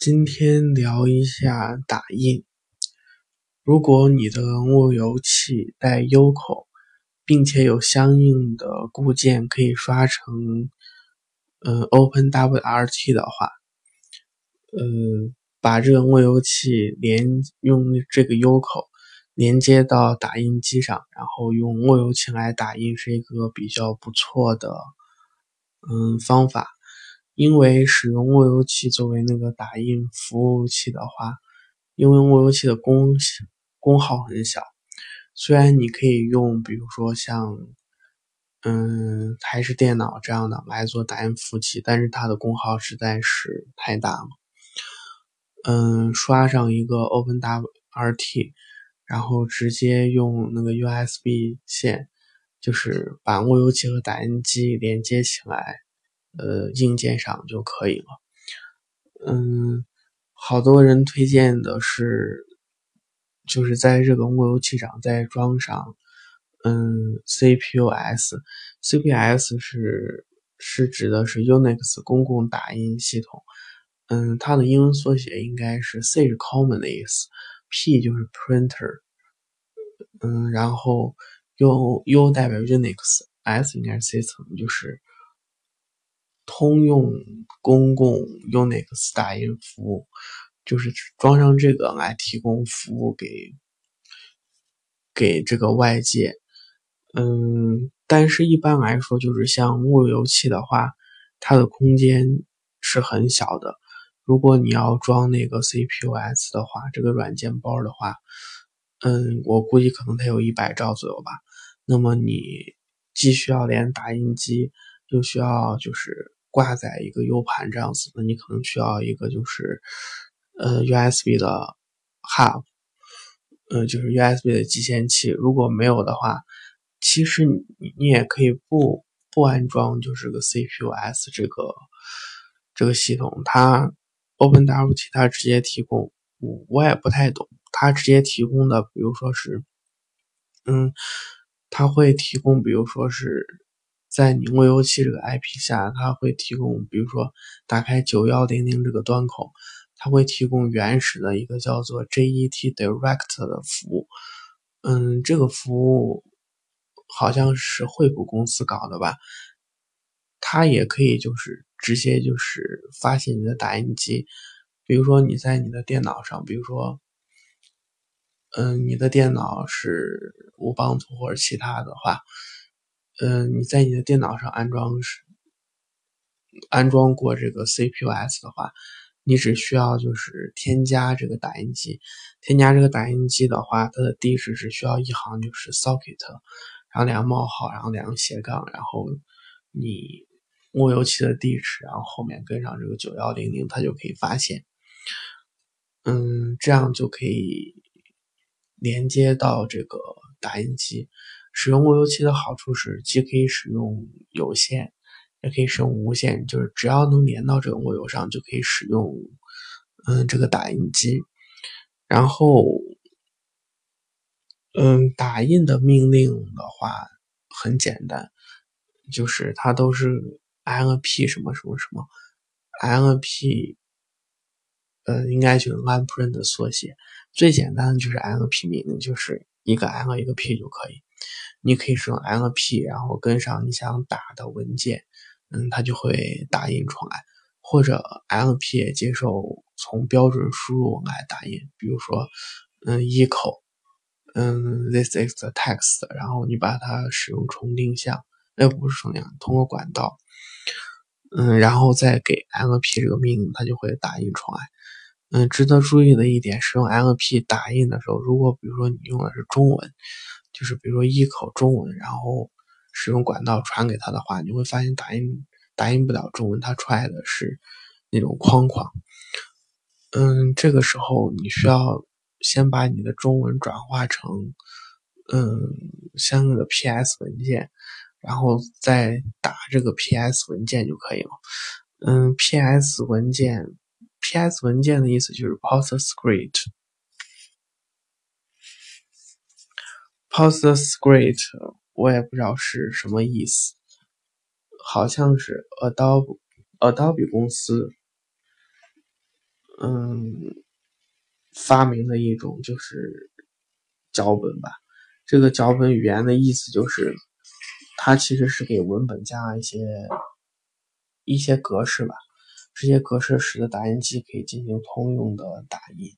今天聊一下打印。如果你的路由器带 U 口，并且有相应的固件可以刷成嗯 OpenWRT 的话，呃，把这个路由器连用这个 U 口连接到打印机上，然后用路由器来打印是一个比较不错的嗯方法。因为使用路由器作为那个打印服务器的话，因为路由器的功功耗很小，虽然你可以用比如说像嗯台式电脑这样的来做打印服务器，但是它的功耗实在是太大了。嗯，刷上一个 OpenWRT，然后直接用那个 USB 线，就是把路由器和打印机连接起来。呃，硬件上就可以了。嗯，好多人推荐的是，就是在这个路由器上再装上嗯，C P U S，C P S 是是指的是 Unix 公共打印系统。嗯，它的英文缩写应该是 C 是 Common 的意思，P 就是 Printer。嗯，然后 U U 代表 Unix，S 应该是 System，就是。通用公共 Unix 打印服务，就是装上这个来提供服务给给这个外界。嗯，但是一般来说，就是像路由器的话，它的空间是很小的。如果你要装那个 CPUS 的话，这个软件包的话，嗯，我估计可能它有一百兆左右吧。那么你既需要连打印机，又需要就是。挂载一个 U 盘这样子，那你可能需要一个就是呃 USB 的 hub，呃就是 USB 的集线器。如果没有的话，其实你你也可以不不安装就是个 CPUS 这个这个系统。它 OpenWRT 它直接提供，我我也不太懂，它直接提供的，比如说是，嗯，它会提供，比如说是。在你路由器这个 IP 下，它会提供，比如说打开九幺零零这个端口，它会提供原始的一个叫做 JET Direct 的服务。嗯，这个服务好像是惠普公司搞的吧？它也可以就是直接就是发现你的打印机，比如说你在你的电脑上，比如说，嗯，你的电脑是无邦图或者其他的话。嗯，你在你的电脑上安装是安装过这个 CPUS 的话，你只需要就是添加这个打印机。添加这个打印机的话，它的地址只需要一行，就是 socket，然后两个冒号，然后两个斜杠，然后你路由器的地址，然后后面跟上这个九幺零零，它就可以发现。嗯，这样就可以连接到这个打印机。使用路由器的好处是，既可以使用有线，也可以使用无线，就是只要能连到这个路由上，就可以使用，嗯，这个打印机。然后，嗯，打印的命令的话很简单，就是它都是 LP 什么什么什么，LP，呃，应该就是 line print 的缩写。最简单的就是 LP 命令，就是一个 L 一个 P 就可以。你可以使用 LP，然后跟上你想打的文件，嗯，它就会打印出来。或者 LP 也接受从标准输入来打印，比如说，嗯，一口，嗯，this is the text，然后你把它使用重定向，哎，不是重定向，通过管道，嗯，然后再给 LP 这个命令，它就会打印出来。嗯，值得注意的一点，使用 LP 打印的时候，如果比如说你用的是中文。就是比如说一口中文，然后使用管道传给他的话，你会发现打印打印不了中文，它出来的是那种框框。嗯，这个时候你需要先把你的中文转化成嗯相应的 PS 文件，然后再打这个 PS 文件就可以了。嗯，PS 文件，PS 文件的意思就是 PostScript。PostScript 我也不知道是什么意思，好像是 Adobe Adobe 公司，嗯发明的一种就是脚本吧。这个脚本语言的意思就是，它其实是给文本加一些一些格式吧。这些格式使得打印机可以进行通用的打印。